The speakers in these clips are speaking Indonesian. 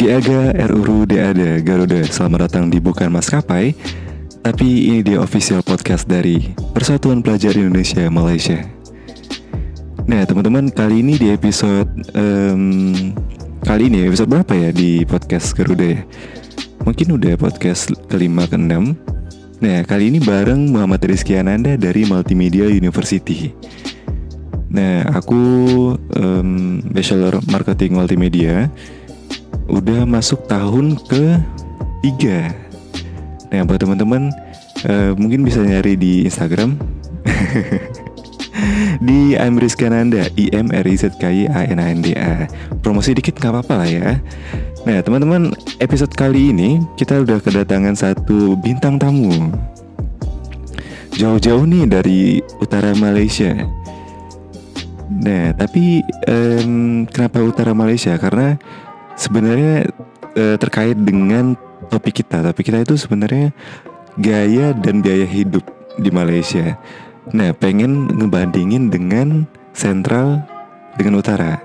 Giaga RURU DADA Garuda. Selamat datang di Bukan Maskapai Tapi ini dia official podcast dari Persatuan Pelajar Indonesia Malaysia. Nah teman-teman kali ini di episode um, Kali ini episode berapa ya di podcast Garuda ya? Mungkin udah podcast kelima ke enam Nah kali ini bareng Muhammad Rizky Ananda dari Multimedia University. Nah aku um, Bachelor Marketing Multimedia udah masuk tahun ke tiga. Nah buat teman-teman uh, mungkin bisa nyari di Instagram di I'm Rizky Ananda I M R I Z K I A N A N D A. Promosi dikit nggak apa-apa lah ya. Nah teman-teman episode kali ini kita udah kedatangan satu bintang tamu. Jauh-jauh nih dari utara Malaysia. Nah, tapi um, kenapa utara Malaysia? Karena sebenarnya uh, terkait dengan topik kita. Topik kita itu sebenarnya gaya dan biaya hidup di Malaysia. Nah, pengen ngebandingin dengan sentral dengan utara.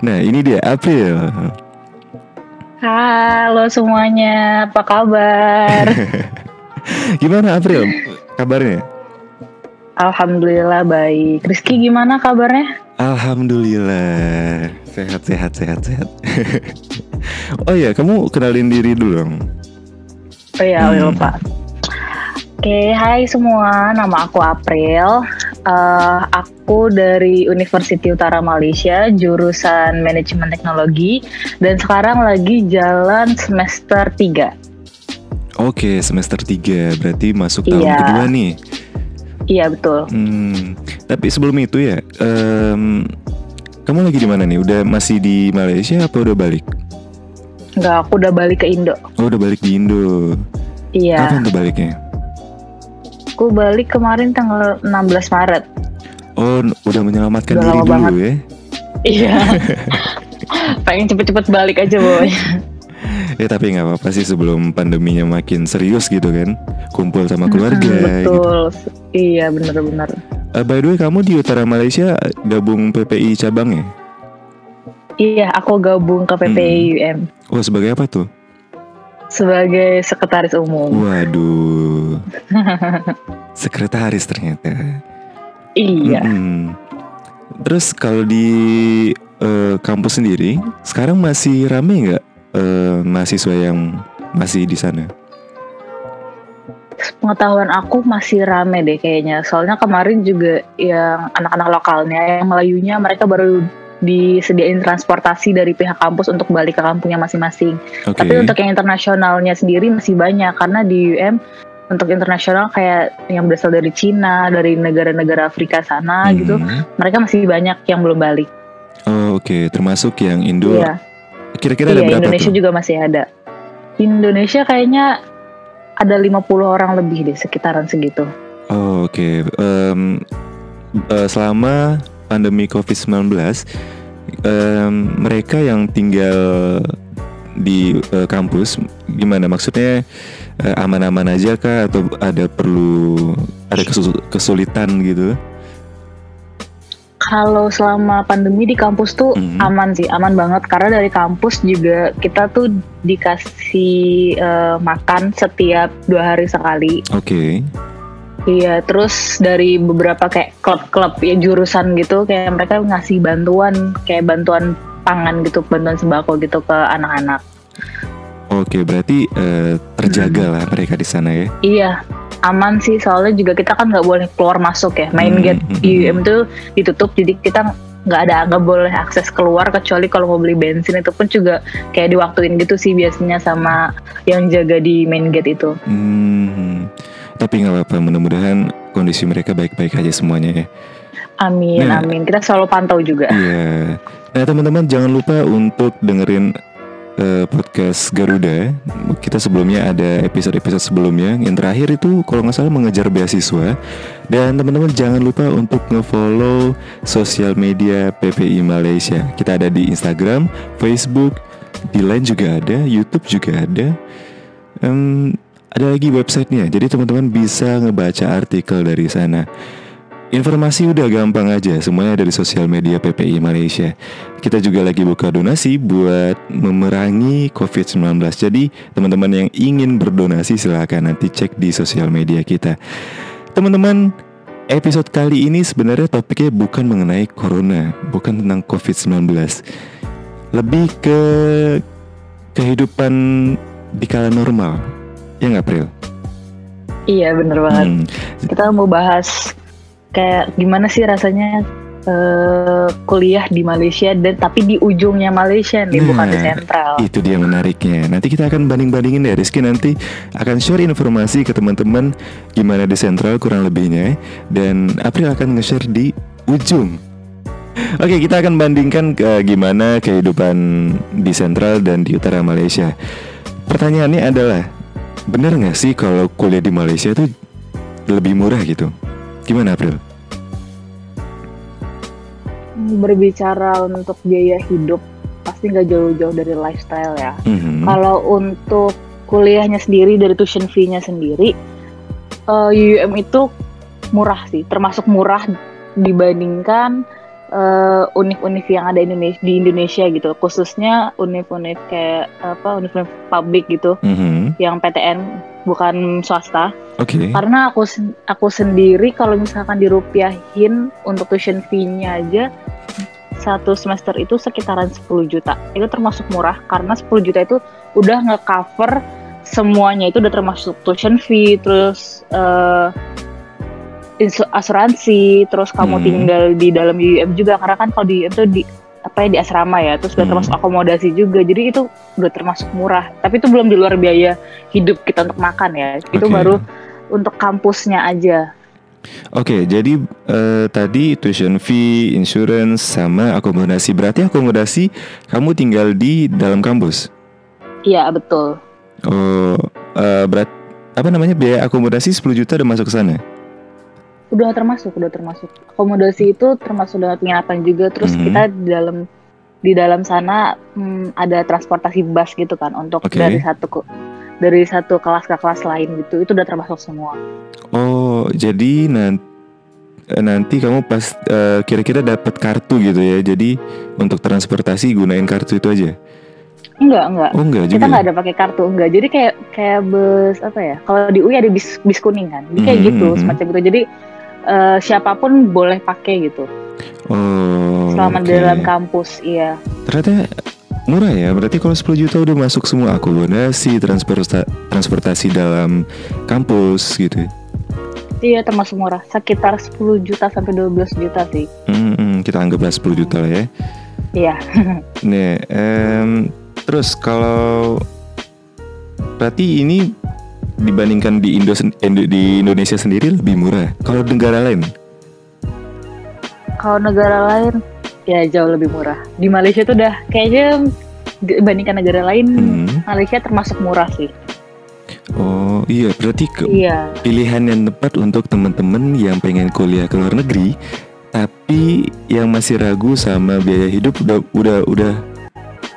Nah, ini dia April. Halo semuanya, apa kabar? gimana April kabarnya? Alhamdulillah baik. Rizky gimana kabarnya? Alhamdulillah sehat sehat sehat sehat. oh ya, kamu kenalin diri dulu dong. Oh ya, hmm. lupa. Oke, hai semua. Nama aku April. Uh, aku dari University Utara Malaysia, jurusan Manajemen Teknologi, dan sekarang lagi jalan semester 3. Oke, semester 3. Berarti masuk tahun iya. kedua nih. Iya betul. Hmm, tapi sebelum itu ya, um, kamu lagi di mana nih? Udah masih di Malaysia apa udah balik? Enggak, aku udah balik ke Indo. Oh, udah balik di Indo. Iya. Kapan tuh baliknya? Aku balik kemarin tanggal 16 Maret. Oh, udah menyelamatkan udah diri dulu banget. ya? Iya. Pengen cepet-cepet balik aja, boy. Ya tapi nggak apa-apa sih sebelum pandeminya makin serius gitu kan. Kumpul sama keluarga hmm, betul. Gitu. iya benar-benar. Uh, by the way kamu di utara Malaysia gabung PPI cabang ya? Iya aku gabung ke PPI hmm. UM oh sebagai apa tuh? Sebagai sekretaris umum. Waduh. Sekretaris ternyata. Iya. Hmm. terus kalau di uh, kampus sendiri sekarang masih rame nggak uh, mahasiswa yang masih di sana? Pengetahuan aku masih rame deh kayaknya. Soalnya kemarin juga yang anak-anak lokalnya, yang Melayunya mereka baru disediain transportasi dari pihak kampus untuk balik ke kampungnya masing-masing. Okay. Tapi untuk yang internasionalnya sendiri masih banyak karena di UM untuk internasional kayak yang berasal dari Cina, dari negara-negara Afrika sana hmm. gitu, mereka masih banyak yang belum balik. Oh, oke, okay. termasuk yang Indo. Iya Kira-kira iya, ada berapa Indonesia tuh? juga masih ada. Indonesia kayaknya ada 50 orang lebih deh sekitaran segitu. Oh, oke. Okay. Um, uh, selama pandemi Covid-19 um, mereka yang tinggal di uh, kampus gimana maksudnya uh, aman-aman aja kah atau ada perlu ada kesulitan gitu? Kalau selama pandemi di kampus tuh mm-hmm. aman sih, aman banget karena dari kampus juga kita tuh dikasih uh, makan setiap dua hari sekali. Oke. Okay. Iya, terus dari beberapa kayak klub-klub ya jurusan gitu, kayak mereka ngasih bantuan, kayak bantuan pangan gitu, bantuan sembako gitu ke anak-anak. Oke, berarti uh, terjaga hmm. lah mereka di sana ya? Iya, aman sih soalnya juga kita kan nggak boleh keluar masuk ya main hmm, gate hmm, IUM hmm. tuh ditutup jadi kita nggak ada nggak boleh akses keluar kecuali kalau mau beli bensin itu pun juga kayak diwaktuin gitu sih biasanya sama yang jaga di main gate itu. Hmm, tapi nggak apa-apa mudah-mudahan kondisi mereka baik-baik aja semuanya ya. Amin nah, amin kita selalu pantau juga. Iya. Nah teman-teman jangan lupa untuk dengerin uh, podcast Garuda. Kita sebelumnya ada episode-episode sebelumnya. Yang terakhir itu kalau nggak salah mengejar beasiswa. Dan teman-teman jangan lupa untuk ngefollow sosial media PPI Malaysia. Kita ada di Instagram, Facebook, di Line juga ada, YouTube juga ada. Um, ada lagi websitenya. Jadi teman-teman bisa ngebaca artikel dari sana. Informasi udah gampang aja, semuanya dari sosial media PPI Malaysia. Kita juga lagi buka donasi buat memerangi COVID-19. Jadi teman-teman yang ingin berdonasi silahkan nanti cek di sosial media kita. Teman-teman, episode kali ini sebenarnya topiknya bukan mengenai corona, bukan tentang COVID-19. Lebih ke kehidupan di kala normal. Ya nggak, April? Iya, bener banget. Hmm. Kita mau bahas kayak gimana sih rasanya uh, kuliah di Malaysia dan tapi di ujungnya Malaysia nih bukan di Nah, sentral. Itu dia menariknya. Nanti kita akan banding-bandingin deh. Rizky nanti akan share informasi ke teman-teman gimana di sentral kurang lebihnya. Dan April akan nge-share di ujung. Oke, kita akan bandingkan ke gimana kehidupan di sentral dan di utara Malaysia. Pertanyaannya adalah, bener nggak sih kalau kuliah di Malaysia itu lebih murah gitu? Gimana April? Berbicara untuk biaya hidup pasti nggak jauh-jauh dari lifestyle ya. Mhm. Kalau untuk kuliahnya sendiri dari tuition fee-nya sendiri, eh, UUM itu murah sih, termasuk murah dibandingkan eh, univ-univ yang ada Indonesia, di Indonesia gitu, khususnya univ-univ kayak apa univ-univ publik gitu, Mhm. yang PTN bukan swasta. Oke. Karena aku aku sendiri kalau misalkan dirupiahin untuk tuition fee-nya aja satu semester itu sekitaran 10 juta. Itu termasuk murah karena 10 juta itu udah nge-cover semuanya itu udah termasuk tuition fee, terus insu- asuransi, terus kamu Hmm. tinggal di dalam UUM juga karena kan kalau di itu di apa ya di asrama ya, terus udah Hmm. termasuk akomodasi juga. Jadi itu udah termasuk murah. Tapi itu belum di luar biaya hidup kita untuk makan ya. Itu Oke. baru untuk kampusnya aja. Oke, jadi eh, tadi tuition fee, insurance, sama akomodasi. Berarti akomodasi kamu tinggal di dalam kampus. Iya betul. Oh, eh, berat apa namanya biaya akomodasi 10 juta udah masuk ke sana. Udah termasuk, udah termasuk. Akomodasi itu termasuk dengan penginapan juga. Terus Mhm. kita di dalam di dalam sana hmm, ada transportasi bus gitu kan untuk Oke. dari satu ke dari satu kelas ke kelas lain gitu. Itu udah termasuk semua. Oh, jadi nanti nanti kamu pas eh, kira-kira dapat kartu gitu ya. Jadi untuk transportasi gunain kartu itu aja. Enggak, enggak. Oh enggak Kita nggak ada pakai kartu, enggak. Jadi kayak kayak bus apa ya? Kalau di UI ada bis bis kuning kan. Jadi kayak Mhm, gitu, mhm. semacam itu. Jadi eh, siapa pun boleh pakai gitu. Oh. Selama di oke. dalam kampus, iya. Ternyata murah ya. Berarti kalau 10 juta udah masuk semua akomodasi, transporta transportasi dalam kampus gitu. Iya termasuk murah, sekitar 10 juta sampai 12 juta sih. Hmm, hmm, kita anggaplah 10 juta lah ya. Iya. Nih, em, terus kalau berarti ini dibandingkan di Indo Indo- di Indonesia sendiri lebih murah. Kalau negara lain, Kalau negara lain ya jauh lebih murah. Di Malaysia tuh udah kayaknya dibandingkan negara lain, hmm, Malaysia termasuk murah sih. oh iya berarti ke- Iya. pilihan yang tepat untuk teman-teman yang pengen kuliah ke luar negeri, tapi yang masih ragu sama biaya hidup udah udah udah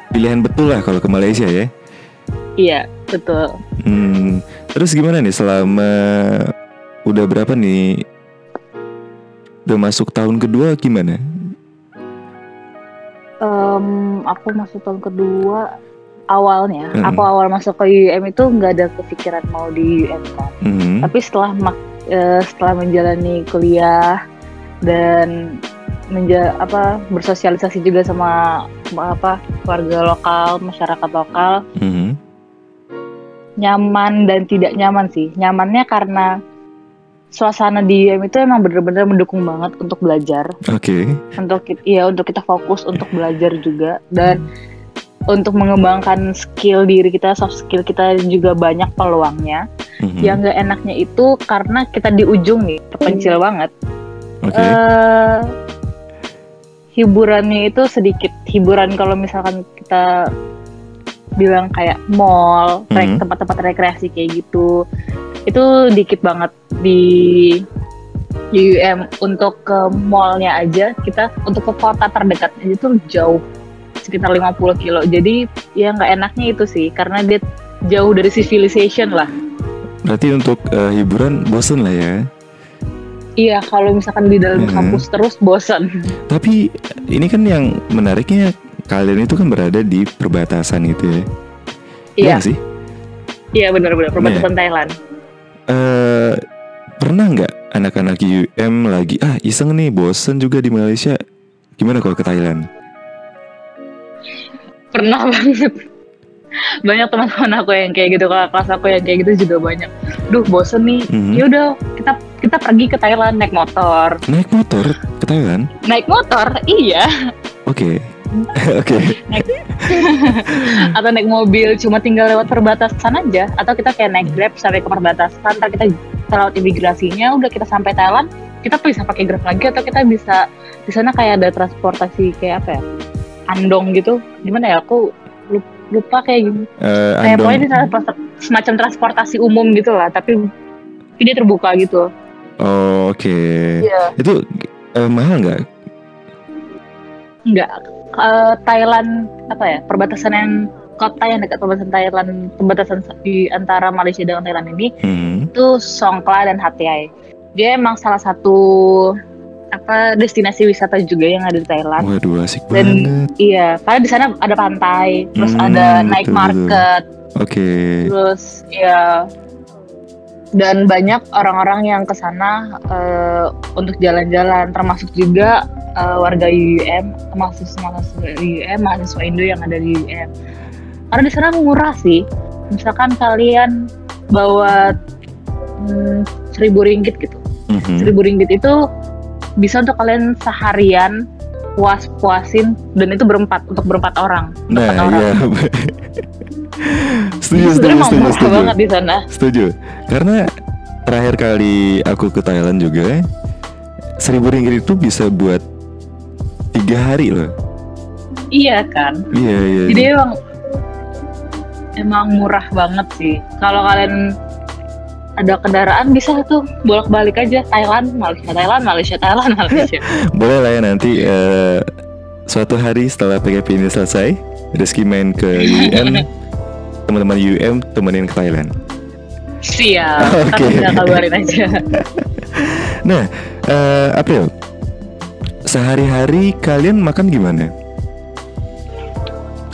pilihan betul lah kalau ke Malaysia ya. Iya, betul. Hmm, terus gimana nih selama udah berapa nih? Udah masuk tahun kedua gimana? Em, aku masuk tahun kedua awalnya, Mm-mm. aku awal masuk ke UM itu nggak ada kepikiran mau di UM kan. Hmm, Tapi setelah mak- eh, setelah menjalani kuliah dan menja apa bersosialisasi juga sama, apa warga lokal, masyarakat lokal, hmm, nyaman dan tidak nyaman sih. Nyamannya karena suasana di UM itu emang bener-bener mendukung banget untuk belajar, Oke. untuk ki- iya untuk kita fokus untuk belajar juga dan untuk mengembangkan skill diri kita, soft skill kita juga banyak peluangnya. Mhm, Yang nggak enaknya itu karena kita di ujung nih, terpencil banget. Oke. eh hiburannya itu sedikit hiburan kalau misalkan kita bilang kayak mall, Mhm. tempat-tempat rekreasi kayak gitu, itu dikit banget di UUM untuk ke mallnya aja kita untuk ke kota terdekatnya itu jauh sekitar 50 kilo jadi ya nggak enaknya itu sih karena dia jauh dari civilization lah Berarti untuk eh, hiburan bosen lah ya. Iya, kalau misalkan di dalam Mhm. kampus terus bosan. Tapi ini kan yang menariknya kalian itu kan berada di perbatasan gitu ya. Iya, nggak sih? iya benar-benar perbatasan Thailand. Eh pernah nggak anak-anak UM lagi ah iseng nih bosen juga di Malaysia gimana kalau ke Thailand? Pernah banget. Banyak teman-teman aku yang kayak gitu, kakak kelas aku yang kayak gitu juga banyak. Duh, bosen nih. Mhm. Ya udah, kita kita pergi ke Thailand naik motor. Naik motor ke Thailand? Naik motor, iya. Oke. Oke. Atau naik mobil, cuma tinggal lewat perbatasan aja. Atau kita kayak naik Grab sampai ke perbatasan, ntar kita lewat imigrasinya, udah kita sampai Thailand, kita bisa pakai Grab lagi atau kita bisa di sana kayak ada transportasi kayak apa ya? Andong gitu. Gimana ya? Aku lup- lupa kayak gini. Eh, Kayak Andong. pokoknya di semacam transportasi umum gitu lah, tapi dia terbuka gitu. Oh, oke. Iya. Itu eh, mahal nggak? Enggak. Eh, Thailand apa ya? Perbatasan yang kota yang dekat perbatasan Thailand, perbatasan di antara Malaysia dengan Thailand ini Hmm. itu Songkla dan Hatiai. Dia emang salah satu apa destinasi wisata juga yang ada di Thailand. Waduh asik Dan- banget. Iya, karena di sana ada pantai, terus Hmm, ada night betul, market, Oke. terus ya dan banyak orang-orang yang ke sana eh, untuk jalan-jalan, termasuk juga eh, warga UUM, termasuk mahasiswa UUM, mahasiswa Indo yang ada di UUM. Karena di sana murah sih. Misalkan kalian bawa hmm, seribu ringgit gitu, Mhm. seribu ringgit itu bisa untuk kalian seharian puas-puasin dan itu berempat untuk berempat orang. Nah, Berempat orang. iya. setuju, Jadi setuju, setuju, setuju. banget di sana. Setuju. Karena terakhir kali aku ke Thailand juga, seribu ringgit itu bisa buat tiga hari loh. Iya kan. Iya, iya. Jadi iya. emang emang murah banget sih. Kalau kalian ada kendaraan bisa tuh bolak-balik aja Thailand, Malaysia, Thailand, Malaysia, Thailand, Malaysia. Boleh lah ya nanti eh, suatu hari setelah PKP ini selesai, Rizky main ke UM, teman-teman UM temenin ke Thailand. Siap. Oke. Kita tinggal kabarin aja. Nah, eh, April, sehari-hari kalian makan gimana?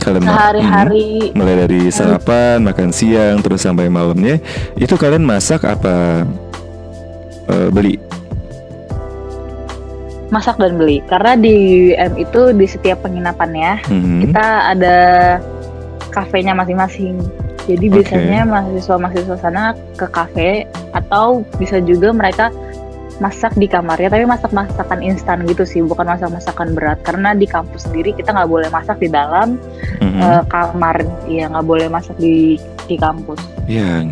Kalian Sehari-hari Hmm, mulai dari sarapan, makan siang, terus sampai malamnya, itu kalian masak apa eh, beli? masak dan beli. Karena di UM itu di setiap penginapannya Mhm. kita ada kafenya masing-masing. Jadi Oke. biasanya mahasiswa-mahasiswa sana ke kafe atau bisa juga mereka masak di kamarnya tapi masak masakan instan gitu sih bukan masak masakan berat karena di kampus sendiri kita nggak boleh masak di dalam Mhm. eh, kamar ya nggak boleh masak di di kampus Ya,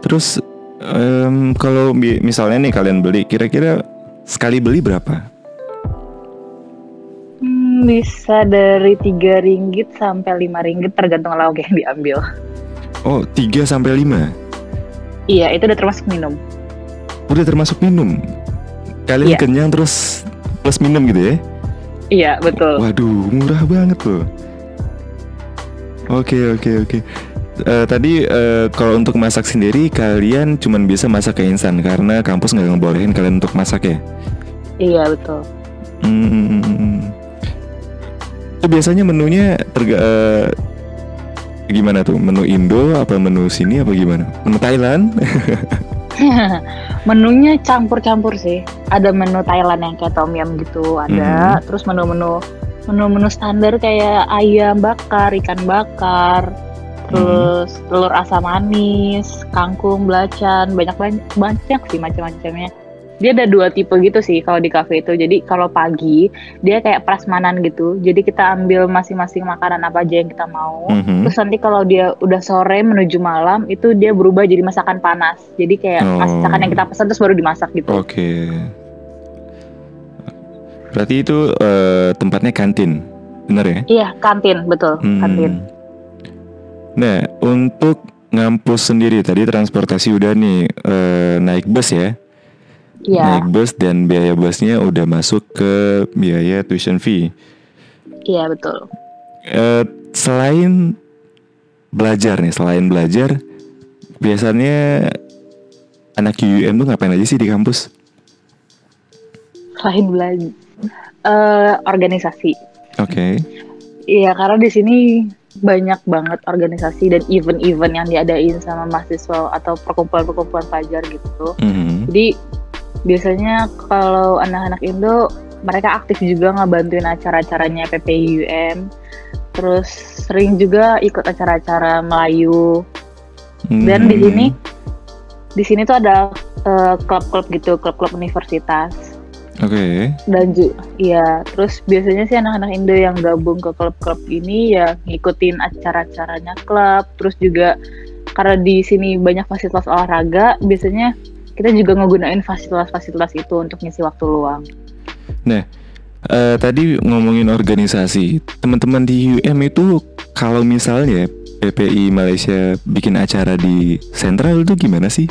terus em, kalau misalnya nih kalian beli, kira-kira sekali beli berapa? Hmm, bisa dari tiga ringgit sampai lima ringgit tergantung lauk yang diambil Oh, 3 sampai 5. iya itu udah termasuk minum Udah termasuk minum. Kalian Iya. kenyang terus plus minum gitu ya? iya betul Waduh, murah banget loh. Oke, oke, oke. Eh, tadi eh, kalau untuk masak sendiri kalian cuman bisa masak ke instan karena kampus nggak ngebolehin kalian untuk masak ya. iya betul Hmm. Itu biasanya menunya terga eh, gimana tuh? Menu Indo apa menu sini apa gimana? Menu Thailand? Menunya campur-campur sih. Ada menu Thailand yang kayak tom yum gitu, ada. Terus menu-menu menu-menu standar kayak ayam bakar, ikan bakar, terus telur asam manis, kangkung, belacan, banyak banyak banyak sih macam-macamnya. Dia ada dua tipe gitu sih kalau di cafe itu. Jadi kalau pagi dia kayak prasmanan gitu. Jadi kita ambil masing-masing makanan apa aja yang kita mau. Mhm. Terus nanti kalau dia udah sore menuju malam itu dia berubah jadi masakan panas. Jadi kayak Oh. masakan yang kita pesan terus baru dimasak gitu. Oke. Berarti itu eh, tempatnya kantin, bener ya? Iya, kantin, betul, Hmm. kantin. Nah, untuk ngampus sendiri tadi transportasi udah nih eh, naik bus ya, Iya, naik bus dan biaya busnya udah masuk ke biaya tuition fee. iya betul. Eh, selain belajar nih, selain belajar, biasanya anak UUM tuh ngapain aja sih di kampus? Selain belajar eh, organisasi. Oke. Iya, karena di sini banyak banget organisasi dan event-event yang diadain sama mahasiswa atau perkumpulan-perkumpulan pelajar gitu. Mhm. Jadi biasanya kalau anak-anak Indo mereka aktif juga ngebantuin acara-acaranya PPIUM. Terus sering juga ikut acara-acara Melayu. Dan di Hmm. sini di sini tuh ada eh, klub-klub gitu, klub-klub universitas. Oke. Dan ju iya, terus biasanya sih anak-anak Indo yang gabung ke klub-klub ini ya ngikutin acara-acaranya klub. Terus juga karena di sini banyak fasilitas olahraga, biasanya kita juga ngegunain fasilitas-fasilitas itu untuk ngisi waktu luang. Eh, tadi ngomongin organisasi, teman-teman di UM itu kalau misalnya PPI Malaysia bikin acara di sentral itu gimana sih?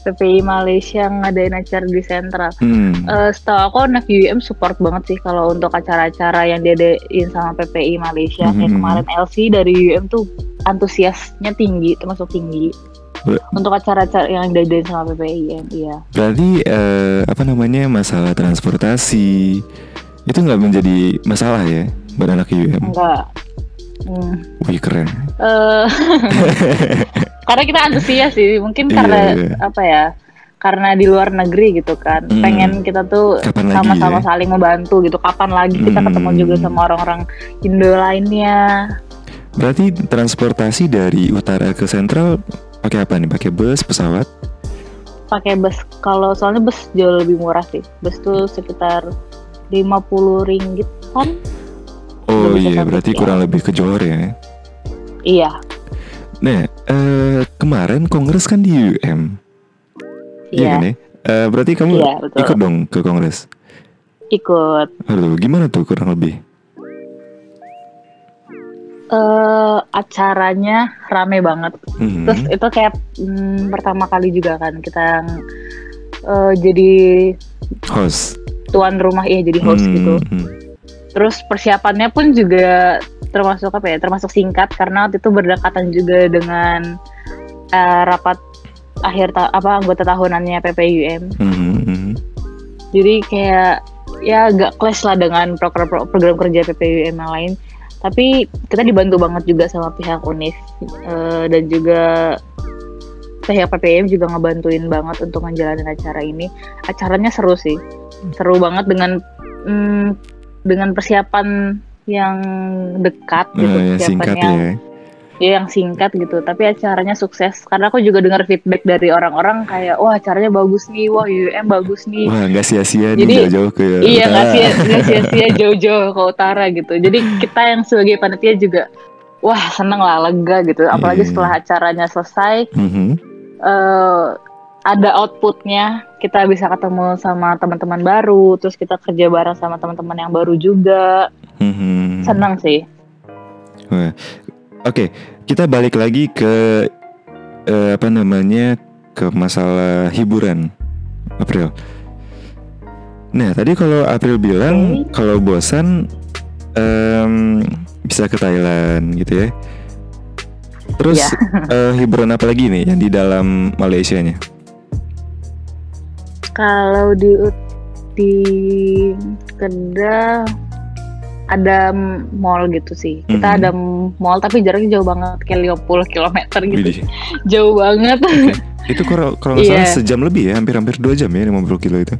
PPI Malaysia ngadain acara di sentral. Hmm. Eh, setahu aku anak UM support banget sih kalau untuk acara-acara yang diadain sama PPI Malaysia. Kayak Mhm. kemarin LC dari UM tuh antusiasnya tinggi, termasuk tinggi. Untuk acara-acara yang diadain sama PPI, iya. Berarti eh, apa namanya masalah transportasi itu nggak menjadi masalah ya buat anak UM? Enggak. Hmm. Wih keren. Eh, karena kita antusias sih, mungkin Iya, karena iya. apa ya? Karena di luar negeri gitu kan, Hmm. pengen kita tuh sama-sama ya? saling membantu gitu. Kapan lagi kita Hmm. ketemu juga sama orang-orang Indo lainnya? Berarti transportasi dari utara ke sentral pakai apa nih? Pakai bus, pesawat? pakai bus kalau soalnya bus jauh lebih murah sih bus tuh sekitar 50 ringgit kan Oh Lebih iya, berarti ya. kurang lebih ke Johor ya. iya Nah, eh, kemarin kongres kan di UM. iya kan ya? Eh, berarti kamu Iya, betul. ikut dong ke kongres. ikut Halo, gimana tuh kurang lebih? Eh acaranya rame banget Mhm. terus itu kayak hmm, pertama kali juga kan kita yang eh, jadi Host. tuan rumah iya jadi host Hmm, gitu hmm. terus persiapannya pun juga termasuk apa ya termasuk singkat karena waktu itu berdekatan juga dengan eh, rapat akhir ta- apa anggota tahunannya PPUM Mhm, mhm. jadi kayak ya agak clash lah dengan program program kerja PPUM yang lain tapi kita dibantu banget juga sama pihak UNIF eh, dan juga pihak PPM juga ngebantuin banget untuk ngejalanin acara ini acaranya seru sih seru banget dengan mm, dengan persiapan yang dekat gitu yang persiapan singkat yang ya. Ya yang singkat gitu. Tapi acaranya sukses. Karena aku juga dengar feedback dari orang-orang kayak wah acaranya bagus nih. Wah UM bagus nih. Wah, nggak sia-sia Jadi, jauh-jauh ke iya nggak utara. sia nggak sia-sia jauh-jauh ke utara gitu. Jadi kita yang sebagai panitia juga wah seneng lah lega gitu. Apalagi Iya. setelah acaranya selesai Mhm. eh, ada outputnya. Kita bisa ketemu sama teman-teman baru terus kita kerja bareng sama teman-teman yang baru juga. Mhm. seneng sih Oke, kita balik lagi ke eh, apa namanya ke masalah hiburan, April. Nah, tadi kalau April bilang kalau bosan em, bisa ke Thailand gitu ya. Terus Iya. eh, hiburan apa lagi nih yang di dalam Malaysia-nya? kalau di di Kedah ada mall gitu sih. Kita ada mall tapi jaraknya jauh banget kayak 50 km gitu. Jauh banget. Itu kalau kalau nggak salah Iya. sejam lebih ya, hampir-hampir dua jam ya 50 kilo itu.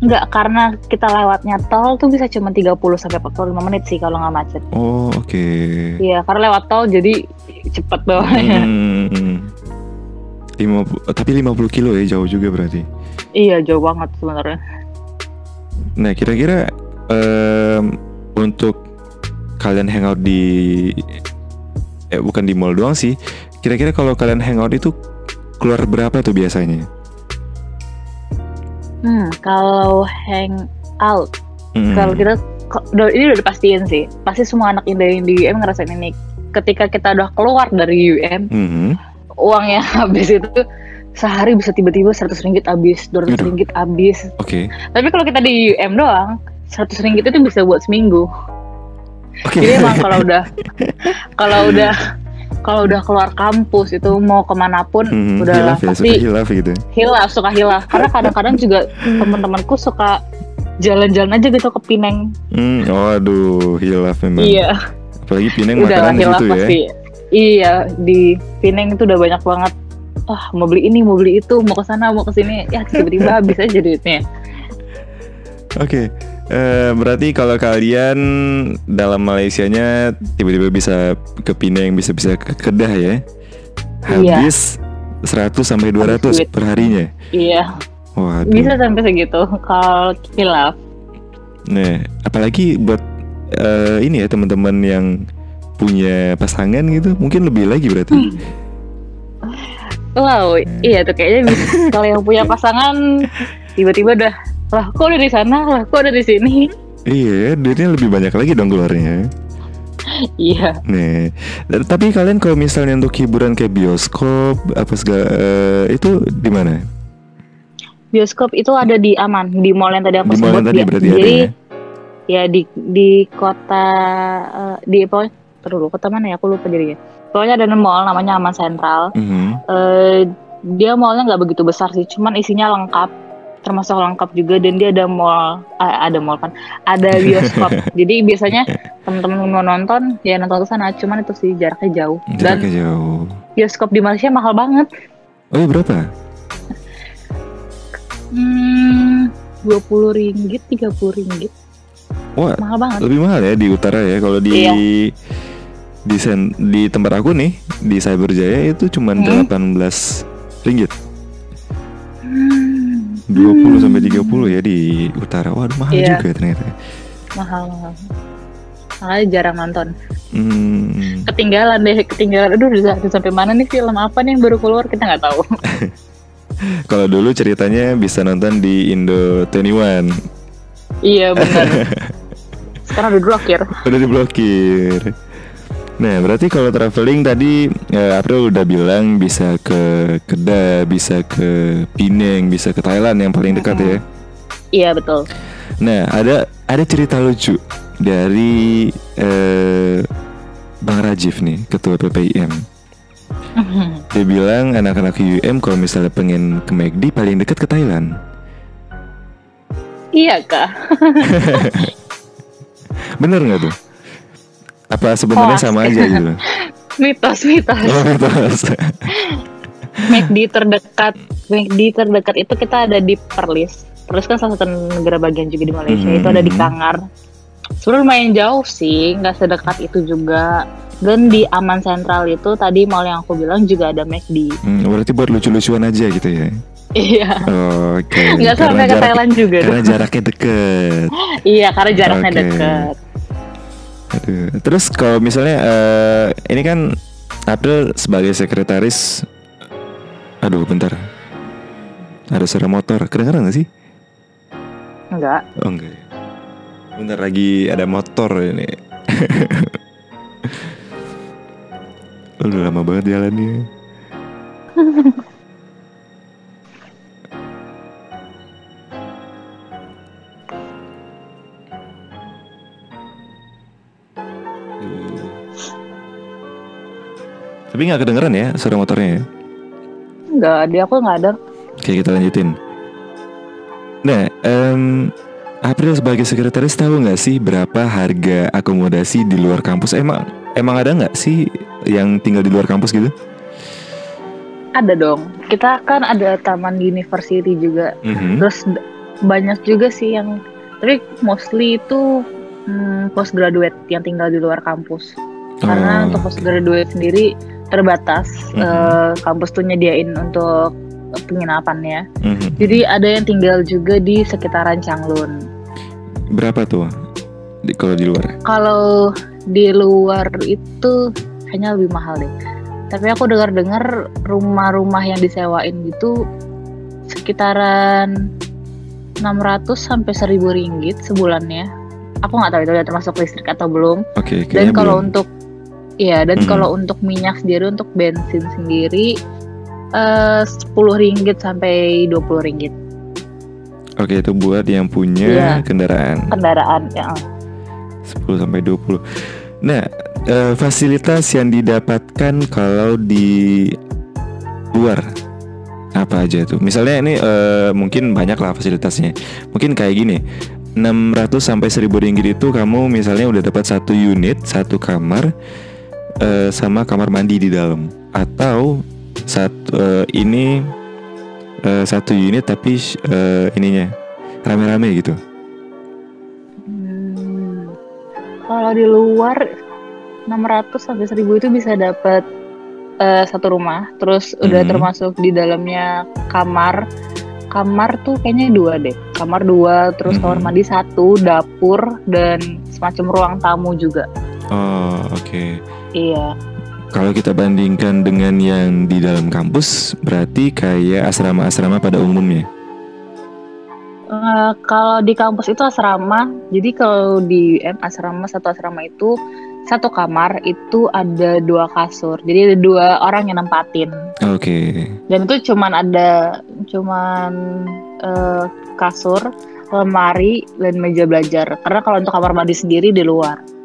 Enggak, karena kita lewatnya tol tuh bisa cuma 30 sampai 45 menit sih kalau nggak macet. Oh, oke. Iya, karena lewat tol jadi cepet bawahnya. Hmm. 50, tapi 50 kilo ya jauh juga berarti. Iya, jauh banget sebenarnya. Nah kira-kira em, untuk kalian hangout di eh bukan di mall doang sih. Kira-kira kalau kalian hangout itu keluar berapa tuh biasanya? Hmm, kalau hang out Hmm. Kalau kita ini udah dipastiin sih. Pasti semua anak Indo yang di UM ngerasain ini. Ketika kita udah keluar dari UM, Mhm. uang yang habis itu sehari bisa tiba-tiba 100 ringgit habis, 200 Aduh. ringgit habis. Oke. Tapi kalau kita di UM doang, 100 ringgit itu bisa buat seminggu. Oke. Jadi emang kalau udah kalau udah kalau udah keluar kampus itu mau ke mana pun Mhm, udah hilaf ya, pasti suka hilaf gitu. hilaf suka hilaf karena kadang-kadang juga teman-temanku suka jalan-jalan aja gitu ke Pineng Hmm, waduh, hilaf memang. iya Apalagi Pineng udah makanan di hilaf situ ya. pasti iya di Pineng itu udah banyak banget ah mau beli ini mau beli itu mau ke sana mau ke sini ya tiba-tiba habis aja duitnya Oke, eh, berarti kalau kalian dalam Malaysianya tiba-tiba bisa ke Pineng, bisa-bisa ke Kedah ya, Iya. habis 100 sampai 200 duit. per harinya. iya Waduh. bisa sampai segitu kalau hilaf Nah, apalagi buat eh, ini ya teman-teman yang punya pasangan gitu, mungkin lebih lagi berarti. Hmm. Wow, iya tuh kayaknya kalau yang punya pasangan tiba-tiba udah lah kok udah di sana lah kok udah di sini Iya, duitnya lebih banyak lagi dong keluarnya. iya Nih, tapi kalian kalau misalnya untuk hiburan kayak bioskop apa segala eh, itu di mana? bioskop itu ada di aman di mall yang tadi aku Di mall sebut tadi ya. berarti jadi ada ya? di di kota eh, di pokoknya terus dulu kota mana ya aku lupa jadinya pokoknya ada mall namanya Aman Sentral Mhm. Eh, dia mallnya nggak begitu besar sih cuman isinya lengkap termasuk lengkap juga dan dia ada mall ah, ada mall kan ada bioskop jadi biasanya teman-teman mau nonton ya nonton ke sana cuman itu sih jaraknya jauh dan Jaraknya jauh. bioskop di Malaysia mahal banget Oh iya berapa? hmm dua puluh ringgit tiga puluh ringgit Wah, mahal banget lebih mahal ya di utara ya. Kalau di Iya. di sen, di tempat aku nih di Cyberjaya itu cuma Hmm. 18 ringgit. Hmm, 20 sampai 30 ya di utara. Waduh, mahal Iya. juga ternyata. mahal mahal makanya jarang nonton Hmm. ketinggalan deh ketinggalan aduh udah sampai mana nih film apa nih yang baru keluar kita nggak tahu Kalau dulu ceritanya bisa nonton di Indo 21. iya benar sekarang udah blokir Udah diblokir. Nah, berarti kalau traveling tadi eh, April udah bilang bisa ke Kedah, bisa ke Penang, bisa ke Thailand yang paling dekat ya. iya betul Nah, ada ada cerita lucu dari eh, Bang Rajif nih, ketua PPIM. Dia bilang anak-anak UM kalau misalnya pengen ke McD paling dekat ke Thailand. iya kak Bener nggak tuh? Apa sebenarnya sama aja gitu? mitos mitos Oh, mitos. McD terdekat McD terdekat itu kita ada di Perlis Perlis kan salah satu negara bagian juga di Malaysia itu ada di Mhm. Kangar sebenarnya lumayan jauh sih nggak sedekat itu juga dan di Aman Sentral itu tadi mall yang aku bilang juga ada McD Hmm, berarti buat lucu-lucuan aja gitu ya? iya Oke. nggak Karena sampai ke Thailand juga Karena jaraknya deket. iya karena jaraknya Oke. dekat Aduh. Terus kalau misalnya eh, ini kan April sebagai sekretaris, aduh bentar, ada suara motor, kedengeran nggak sih? enggak Oh enggak. ya. Bentar lagi ada motor ini. Udah lama banget jalannya. Tapi nggak kedengeran ya suara motornya ya? enggak di aku nggak ada Oke kita lanjutin. Nah, em, April sebagai sekretaris tahu nggak sih berapa harga akomodasi di luar kampus? Emang emang ada nggak sih yang tinggal di luar kampus gitu? ada dong kita kan ada taman university juga Mhm. terus banyak juga sih yang tapi mostly itu hmm, postgraduate yang tinggal di luar kampus karena Oh, untuk postgraduate sendiri terbatas Mhm. eh, kampus tuh nyediain untuk penginapannya mhm. jadi ada yang tinggal juga di sekitaran Changlun Berapa tuh di, kalau di luar? kalau di luar itu kayaknya lebih mahal deh tapi aku dengar-dengar rumah-rumah yang disewain gitu sekitaran 600 sampai 1000 ringgit sebulannya aku nggak tahu itu udah termasuk listrik atau belum Oke, dan kayaknya kalau belum. untuk Iya, dan Mhm. kalau untuk minyak sendiri untuk bensin sendiri eh 10 ringgit sampai 20 ringgit Oke, itu buat yang punya Iya. kendaraan kendaraan ya. 10 sampai 20. Nah, eh, fasilitas yang didapatkan kalau di luar apa aja tuh? Misalnya ini eh, mungkin banyak lah fasilitasnya. Mungkin kayak gini. 600 sampai 1000 ringgit itu kamu misalnya udah dapat satu unit, satu kamar eh, sama kamar mandi di dalam. Atau satu eh, ini eh, satu unit tapi eh, ininya rame-rame gitu. Hmm, kalau di luar 600 sampai 1000 itu bisa dapat eh, satu rumah, terus udah Mhm. termasuk di dalamnya kamar. Kamar tuh kayaknya dua deh. Kamar dua, terus kamar Mhm. mandi satu, dapur dan semacam ruang tamu juga. Oh, oke. Iya. Kalau kita bandingkan dengan yang di dalam kampus, berarti kayak asrama-asrama pada umumnya. Eh, kalau di kampus itu asrama, jadi kalau di UM asrama satu asrama itu satu kamar itu ada dua kasur, jadi ada dua orang yang nempatin. Oke. Dan itu cuman ada cuman eh, kasur, lemari dan meja belajar. Karena kalau untuk kamar mandi sendiri di luar.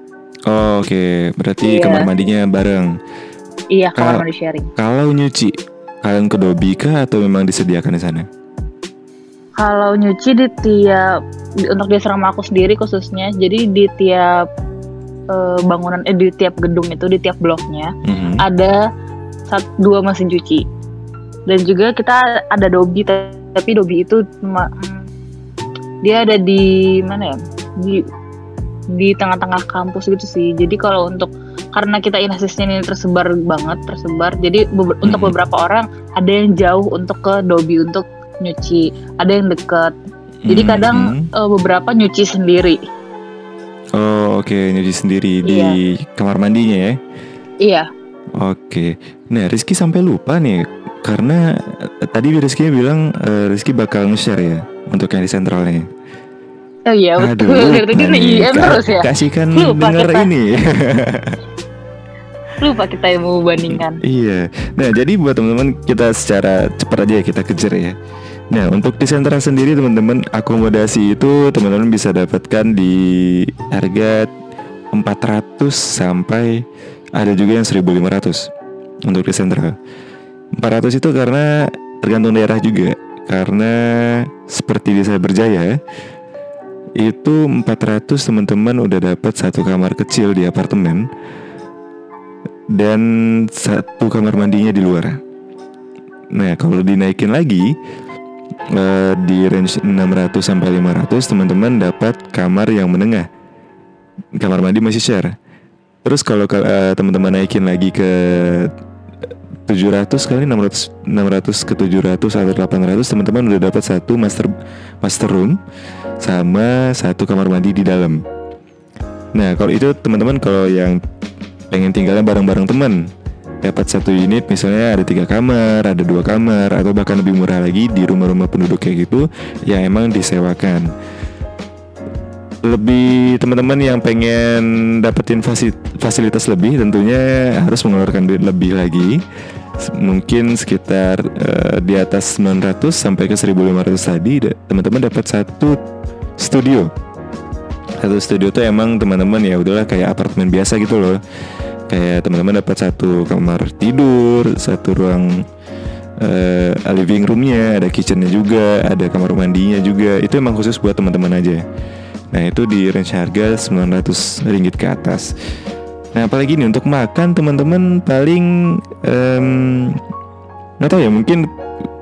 Oh, Oke, berarti Iya. kamar mandinya bareng. Iya kamar Kalau- mandi sharing. Kalau nyuci, kalian ke Dobi kah atau memang disediakan di sana? Kalau nyuci di tiap untuk di asrama aku sendiri khususnya, jadi di tiap eh, bangunan eh di tiap gedung itu di tiap bloknya Mhm. ada sat, dua mesin cuci dan juga kita ada dobi ta- tapi dobi itu cuma mm, dia ada di mana ya di di tengah-tengah kampus gitu sih jadi kalau untuk karena kita inasisnya ini tersebar banget tersebar jadi beber- untuk Mhm. beberapa orang ada yang jauh untuk ke dobi untuk nyuci ada yang dekat jadi kadang Mhm. eh, beberapa nyuci sendiri Oh, oke, nyuci sendiri di kamar mandinya ya. iya Oke. Nah, Rizky sampai lupa nih karena eh, tadi Rizky bilang eh, Rizky bakal nge-share ya untuk yang di sentralnya. Oh iya betul dari tadi nih. IM Ka- terus ya Kasihkan Lupa denger kita. ini. lupa kita yang membandingkan Iya. Nah, jadi buat teman-teman kita secara cepat aja ya kita kejar ya. Nah, untuk di sentra sendiri teman-teman akomodasi itu teman-teman bisa dapatkan di harga 400 sampai ada juga yang 1500 untuk di sentra. 400 itu karena tergantung daerah juga. Karena seperti di saya berjaya itu 400 teman-teman udah dapat satu kamar kecil di apartemen dan satu kamar mandinya di luar. Nah, kalau dinaikin lagi eh, di range 600 sampai 500 teman-teman dapat kamar yang menengah. Kamar mandi masih share. Terus kalau kal- eh, teman-teman naikin lagi ke 700 kali 600 600 ke 700 atau 800 teman-teman udah dapat satu master master room sama satu kamar mandi di dalam. Nah, kalau itu teman-teman kalau yang pengen tinggalnya bareng-bareng teman dapat satu unit misalnya ada tiga kamar ada dua kamar atau bahkan lebih murah lagi di rumah-rumah penduduk kayak gitu yang emang disewakan lebih teman-teman yang pengen dapetin fasi- fasilitas lebih tentunya harus mengeluarkan duit lebih lagi. Mungkin sekitar eh, di atas 900 sampai ke 1500 tadi teman-teman dapat satu studio. Satu studio tuh emang teman-teman ya udahlah kayak apartemen biasa gitu loh. Kayak teman-teman dapat satu kamar tidur satu ruang eh, living roomnya ada kitchennya juga ada kamar mandinya juga. Itu emang khusus buat teman-teman aja nah itu di range harga 900 ringgit ke atas nah apalagi nih untuk makan teman-teman paling nggak tahu ya mungkin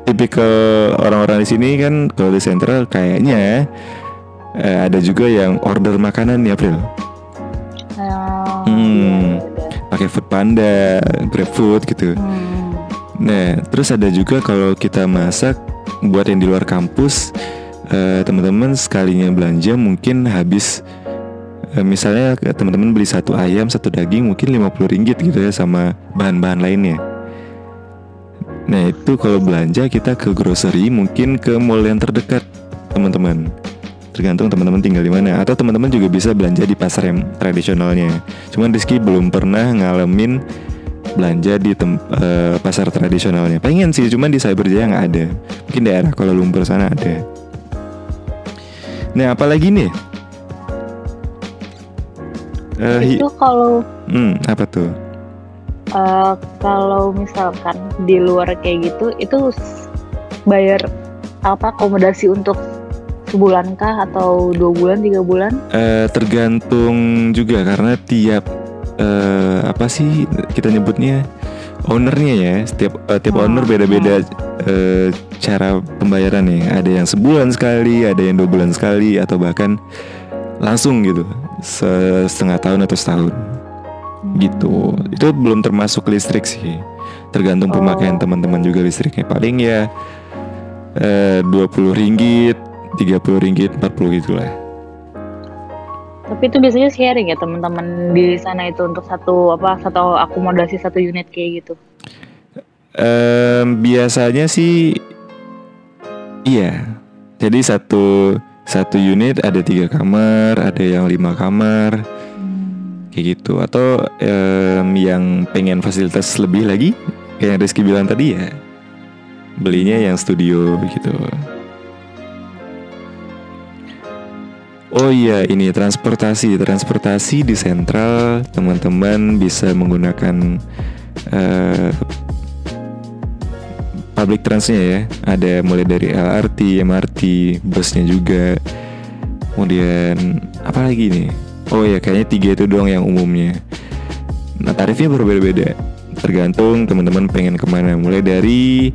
tipikal orang-orang di sini kan kalau di Central kayaknya eh, ada juga yang order makanan nih April Oh, Hmm. iya, iya, pakai food panda, GrabFood gitu. iya. Hmm. Nah, terus ada juga kalau kita masak buat yang di luar kampus, eh, teman-teman sekalinya belanja mungkin habis eh, misalnya teman-teman beli satu ayam, satu daging mungkin 50 ringgit gitu ya sama bahan-bahan lainnya. Nah, itu kalau belanja kita ke grocery mungkin ke mall yang terdekat, teman-teman. Tergantung teman-teman tinggal di mana atau teman-teman juga bisa belanja di pasar yang tradisionalnya. Cuman Rizky belum pernah ngalamin belanja di tem- eh, pasar tradisionalnya. Pengen sih, cuman di Cyberjaya nggak ada. Mungkin daerah Kuala Lumpur sana ada. Nah, apalagi nih? Hi- itu kalau hmm, apa tuh? eh, kalau misalkan di luar kayak gitu itu bayar apa akomodasi untuk sebulan kah atau dua bulan tiga bulan Eh, tergantung juga karena tiap eh, apa sih kita nyebutnya ownernya ya setiap eh, tiap Hmm, owner beda-beda eh, cara pembayaran nih. Ada yang sebulan sekali ada yang dua bulan sekali atau bahkan langsung gitu se- setengah tahun atau setahun. Gitu. Itu belum termasuk listrik sih. Tergantung Oh. pemakaian teman-teman juga listriknya. Paling ya eh, 20 ringgit 30 ringgit 40 gitu lah tapi itu biasanya sharing ya teman-teman di sana itu untuk satu apa satu akomodasi satu unit kayak gitu Em, biasanya sih iya. Jadi satu satu unit ada tiga kamar, ada yang lima kamar, kayak gitu. Atau em, yang pengen fasilitas lebih lagi, kayak yang Rizky bilang tadi ya, belinya yang studio gitu. Oh iya, ini transportasi. Transportasi di sentral, teman-teman bisa menggunakan eh, public transnya ya. Ada mulai dari LRT, MRT, busnya juga. Kemudian apa lagi nih? Oh ya, kayaknya tiga itu doang yang umumnya. Nah tarifnya berbeda-beda, tergantung teman-teman pengen ke mana. Mulai dari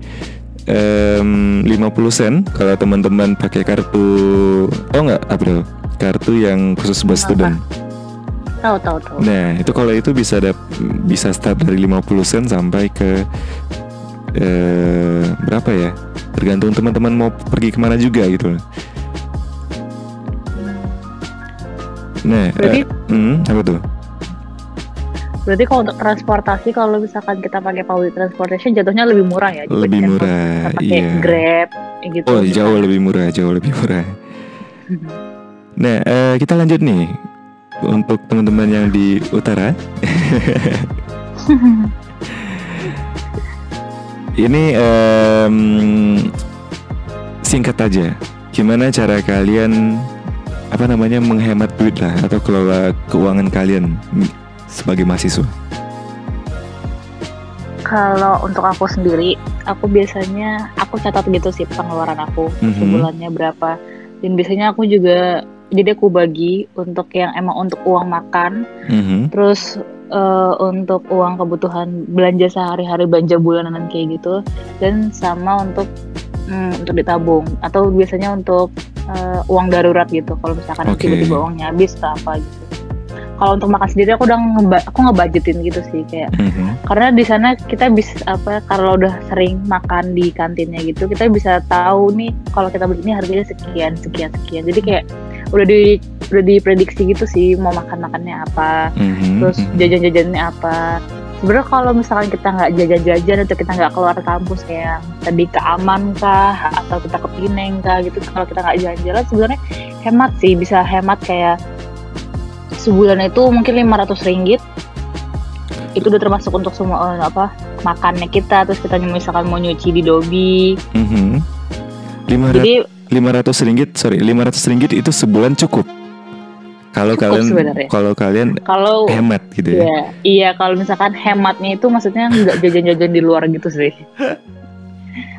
em, 50 sen kalau teman-teman pakai kartu, oh nggak April, kartu yang khusus buat student. tahu tahu tahu Nah, itu kalau itu bisa dap bisa start dari 50 sen sampai ke eh, berapa ya? Tergantung teman-teman mau pergi ke mana juga gitu. Nah, berarti eh, hmm, apa tuh? berarti kalau untuk transportasi kalau misalkan kita pakai public transportation jatuhnya lebih murah ya Lebih murah, kita pakai iya. grab gitu Oh, jauh lebih murah, jauh lebih murah. Nah, eh, kita lanjut nih untuk teman-teman yang di utara. Ini em, singkat aja. Gimana cara kalian apa namanya menghemat duit lah atau kelola keuangan kalian sebagai mahasiswa? Kalau untuk aku sendiri, aku biasanya aku catat gitu sih pengeluaran aku Mhm. sebulannya berapa. Dan biasanya aku juga jadi aku bagi untuk yang emang untuk uang makan, Mhm. terus eh, untuk uang kebutuhan belanja sehari-hari belanja bulanan kayak gitu, dan sama untuk mm, untuk ditabung atau biasanya untuk eh, uang darurat gitu. Kalau misalkan Oke. tiba-tiba uangnya habis atau apa gitu. Kalau untuk makan sendiri aku udah ngeba aku ngebudgetin gitu sih kayak Mhm. karena di sana kita bisa apa kalau udah sering makan di kantinnya gitu kita bisa tahu nih kalau kita beli ini harganya sekian sekian sekian jadi kayak udah di udah diprediksi gitu sih mau makan makannya apa Mhm. terus Mhm. jajan-jajannya apa sebenarnya kalau misalkan kita nggak jajan-jajan atau kita nggak keluar kampus kayak tadi ke Aman kah atau kita ke Pineng kah gitu kalau kita nggak jalan-jalan sebenarnya hemat sih bisa hemat kayak sebulan itu mungkin 500 ringgit itu udah termasuk untuk semua eh, apa makannya kita terus kita misalkan mau nyuci di dobi Mhm. 500 jadi 500 ringgit, sorry, 500 ringgit itu sebulan cukup. Kalau kalian kalau kalian kalau hemat gitu ya. Iya, iya kalau misalkan hematnya itu maksudnya nggak jajan-jajan di luar gitu sih.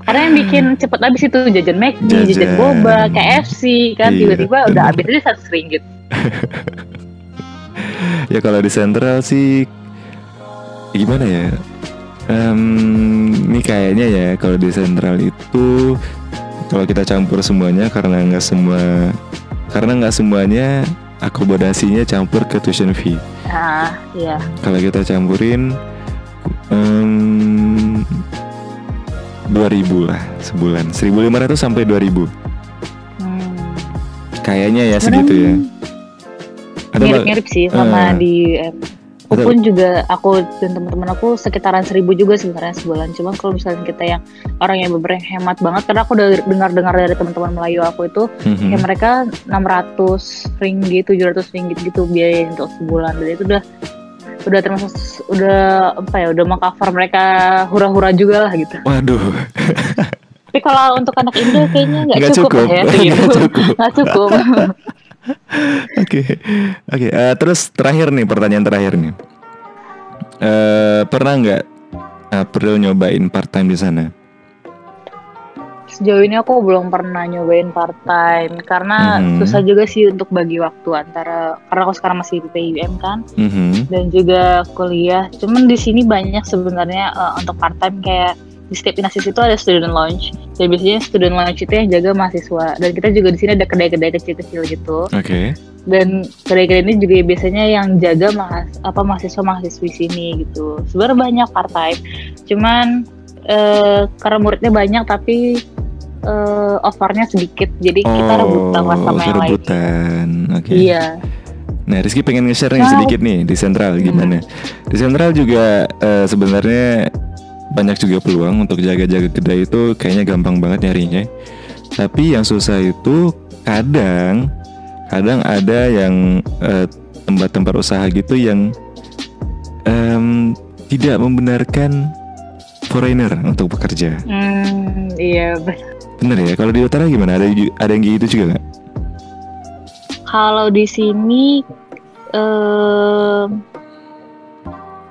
Karena yang bikin cepet habis itu jajan McD, jajan, Jajan. boba, KFC kan Iya, tiba-tiba udah bener. habis aja seratus ringgit. Ya kalau di sentral sih gimana ya? Em, ini kayaknya ya kalau di sentral itu kalau kita campur semuanya karena nggak semua karena nggak semuanya akomodasinya campur ke tuition fee. Nah, iya. Kalau kita campurin em, 2000 lah sebulan 1500 sampai 2000 Hmm. kayaknya ya Sebenarnya segitu ya Mirip-mirip sih sama Eh. di aku pun juga aku dan teman-teman aku sekitaran seribu juga sebenarnya sebulan. Cuma kalau misalnya kita yang orang yang bener hemat banget, karena aku udah dengar-dengar dari teman-teman Melayu aku itu Mhm. ya mereka 600 ringgit 700 ringgit gitu biaya untuk sebulan dan itu udah udah termasuk udah apa ya udah mengcover mereka hura-hura juga lah gitu Waduh, tapi kalau untuk anak Indo kayaknya nggak cukup, cukup. ya Nggak cukup. nggak cukup Oke, oke. eh, terus terakhir nih pertanyaan terakhir nih. Eh pernah nggak April nyobain part time di sana? Sejauh ini aku belum pernah nyobain part time karena Mhm. susah juga sih untuk bagi waktu antara karena aku sekarang masih di PUM kan Mhm. dan juga kuliah. Cuman di sini banyak sebenarnya eh, untuk part time kayak di setiap inasis itu ada student lounge. Dan biasanya student lounge itu yang jaga mahasiswa. Dan kita juga di sini ada kedai-kedai kecil-kecil gitu. Oke. Dan kedai-kedai ini juga biasanya yang jaga mahas apa mahasiswa mahasiswi sini gitu. Sebenarnya banyak part time. Cuman eh, karena muridnya banyak tapi eh, offernya sedikit. Jadi kita rebutan sama yang lain. Oh, rebutan. Oke. Iya. Nah, Rizky pengen nge-share nih Wow. sedikit nih di Sentral gimana? Di Sentral juga eh, sebenarnya banyak juga peluang untuk jaga-jaga kedai itu kayaknya gampang banget nyarinya. Tapi yang susah itu kadang kadang ada yang eh, tempat-tempat usaha gitu yang em, tidak membenarkan foreigner untuk bekerja. Hmm, iya. Bener ya? Kalau di utara gimana? Ada ada yang gitu juga nggak? Kalau di sini eh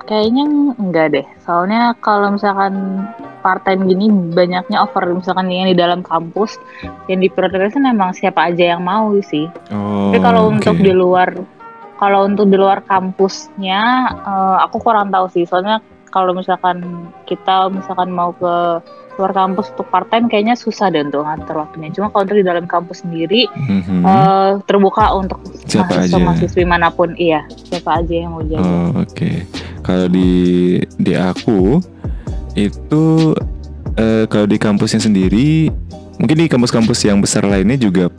kayaknya enggak deh. Soalnya kalau misalkan part time gini banyaknya over misalkan yang di dalam kampus yang diprioritaskan memang siapa aja yang mau sih. Oh, Tapi kalau oke. untuk di luar kalau untuk di luar kampusnya eh, aku kurang tahu sih. Soalnya kalau misalkan kita misalkan mau ke luar kampus untuk part time kayaknya susah deh untuk ngatur waktunya. Cuma kalau untuk di dalam kampus sendiri Mhm. eh, terbuka untuk Siapa mahasiswa aja? mahasiswi mana pun iya siapa aja yang mau jaga Oh, oke. Kalau di di aku itu eh, kalau di kampusnya sendiri, mungkin di kampus-kampus yang besar lainnya juga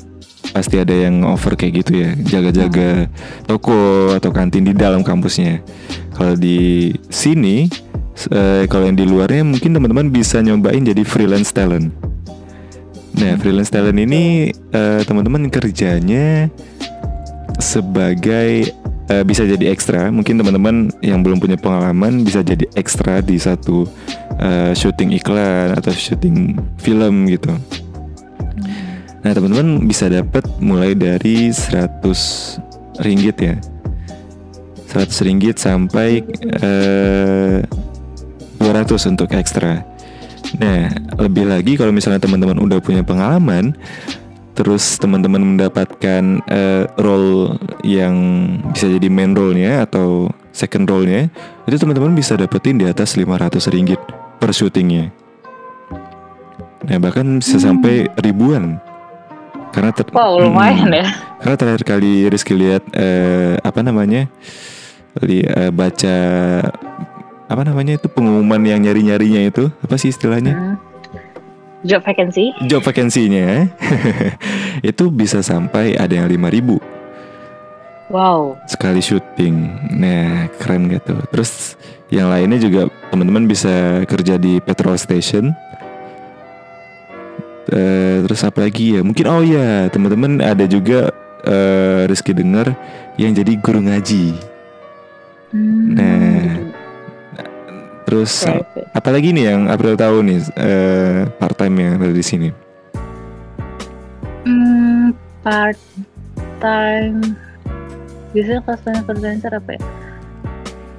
pasti ada yang over kayak gitu ya, jaga-jaga toko atau kantin di dalam kampusnya. Kalau di sini, eh, kalau yang di luarnya mungkin teman-teman bisa nyobain jadi freelance talent. Nah, freelance talent ini eh, teman-teman kerjanya sebagai eh, bisa jadi ekstra. Mungkin teman-teman yang belum punya pengalaman bisa jadi ekstra di satu eh, syuting iklan atau syuting film gitu. Nah, teman-teman bisa dapat mulai dari 100 ringgit ya. 100 ringgit sampai eh, 200 untuk ekstra. Nah, lebih lagi kalau misalnya teman-teman udah punya pengalaman, terus teman-teman mendapatkan eh, role yang bisa jadi main role-nya atau second role-nya, itu teman-teman bisa dapetin di atas 500 ringgit per syutingnya. Nah, bahkan bisa sampai ribuan. Karena ter- wow lumayan Hmm. ya karena terakhir kali Rizky lihat eh, apa namanya li, eh, baca apa namanya itu pengumuman yang nyari nyarinya itu apa sih istilahnya Hmm. Job vacancy job vacancy-nya itu bisa sampai ada yang 5000 wow sekali syuting. Nah, keren gitu. Terus yang lainnya juga teman-teman bisa kerja di petrol station. Eh, terus apa lagi ya? Mungkin oh ya, teman-teman ada juga eh, Rizky dengar yang jadi guru ngaji. Hmm, Nah, gitu. Terus Private. apa lagi nih yang April tahu nih eh, part time yang ada di sini? Hmm, part time biasanya customer freelancer apa ya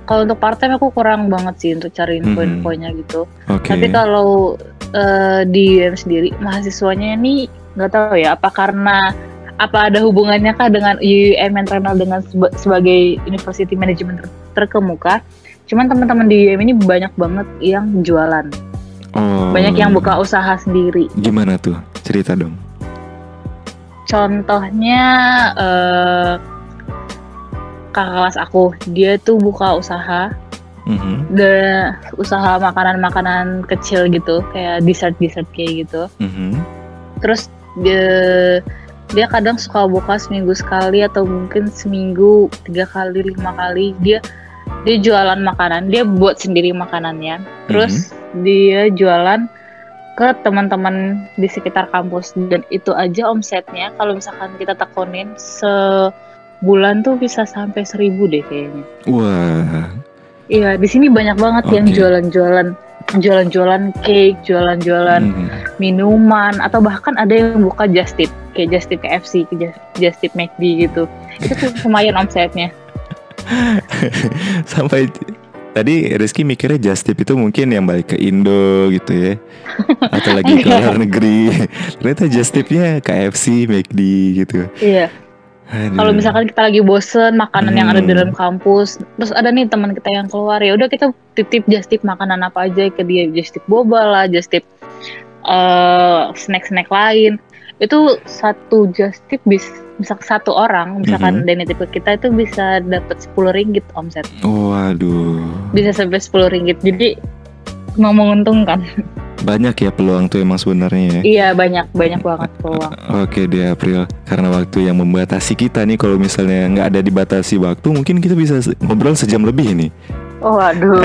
kalau untuk part time aku kurang banget sih untuk cari info-infonya gitu Oke. Tapi kalau eh, di UM sendiri mahasiswanya ini nggak tahu ya apa karena apa ada hubungannya kah dengan UM yang terkenal dengan seba- sebagai University Management ter- terkemuka. Cuman teman-teman di UM ini banyak banget yang jualan, Oh, banyak yang buka usaha sendiri. Gimana tuh? Cerita dong. Contohnya eh kakak kelas aku, dia tuh buka usaha Mhm, de usaha makanan-makanan kecil gitu, kayak dessert-dessert kayak gitu. mhm. terus dia dia kadang suka buka seminggu sekali atau mungkin seminggu tiga kali lima kali dia dia jualan makanan dia buat sendiri makanannya terus dia jualan ke teman-teman di sekitar kampus dan itu aja omsetnya kalau misalkan kita tekonin sebulan tuh bisa sampai seribu deh kayaknya Wah, iya di sini banyak banget yang Oke. jualan-jualan jualan-jualan cake, jualan-jualan Hmm. minuman atau bahkan ada yang buka just tip kayak just tip KFC, just, just tip McD gitu. Itu tuh lumayan omsetnya. Sampai tadi Rizky mikirnya just tip itu mungkin yang balik ke Indo gitu ya. Atau lagi ke Enggak. luar negeri. Ternyata just tipnya KFC, McD gitu. Iya. Kalau misalkan kita lagi bosen makanan yang ada di Hmm. dalam kampus, terus ada nih teman kita yang keluar ya udah kita titip just tip makanan apa aja ke dia, just tip boba lah, just tip eh, snack-snack lain. Itu satu just tip bis misal satu orang, misalkan Mhm. Denny tipe kita itu bisa dapat 10 ringgit omset. Waduh. Bisa sampai 10 ringgit. Jadi mau menguntungkan. Banyak ya peluang tuh emang sebenarnya ya. iya, banyak banyak banget peluang. Oke di April karena waktu yang membatasi kita nih kalau misalnya nggak ada dibatasi waktu mungkin kita bisa ngobrol sejam lebih ini. Oh, waduh.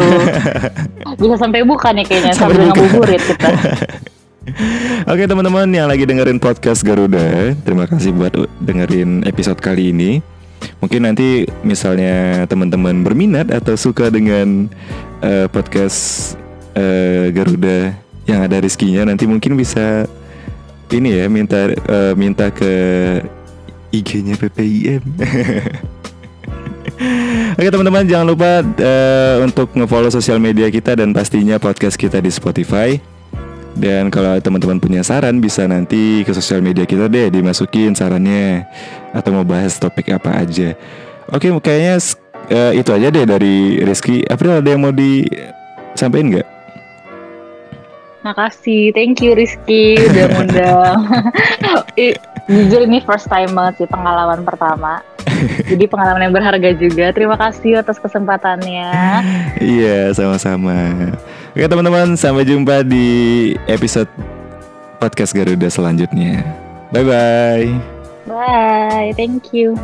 bisa sampai buka nih kayaknya Sampai sambil buka. ngabuburit kita. Oke teman-teman yang lagi dengerin podcast Garuda, terima kasih buat dengerin episode kali ini. Mungkin nanti misalnya teman-teman berminat atau suka dengan eh, podcast eh, Garuda yang ada Rizkinya, nanti mungkin bisa ini ya minta eh, minta ke IG-nya PPIM. Oke teman-teman jangan lupa eh, untuk ngefollow sosial media kita dan pastinya podcast kita di Spotify. Dan kalau teman-teman punya saran bisa nanti ke sosial media kita deh dimasukin sarannya atau mau bahas topik apa aja. Oke kayaknya eh, itu aja deh dari Rizky. April ada yang mau disampaikan nggak? Makasih, thank you Rizky udah ngundang. Jujur ini first time banget sih pengalaman pertama. Jadi pengalaman yang berharga juga. Terima kasih atas kesempatannya. Iya sama-sama. Oke teman-teman sampai jumpa di episode podcast Garuda selanjutnya. Bye bye. Bye, thank you.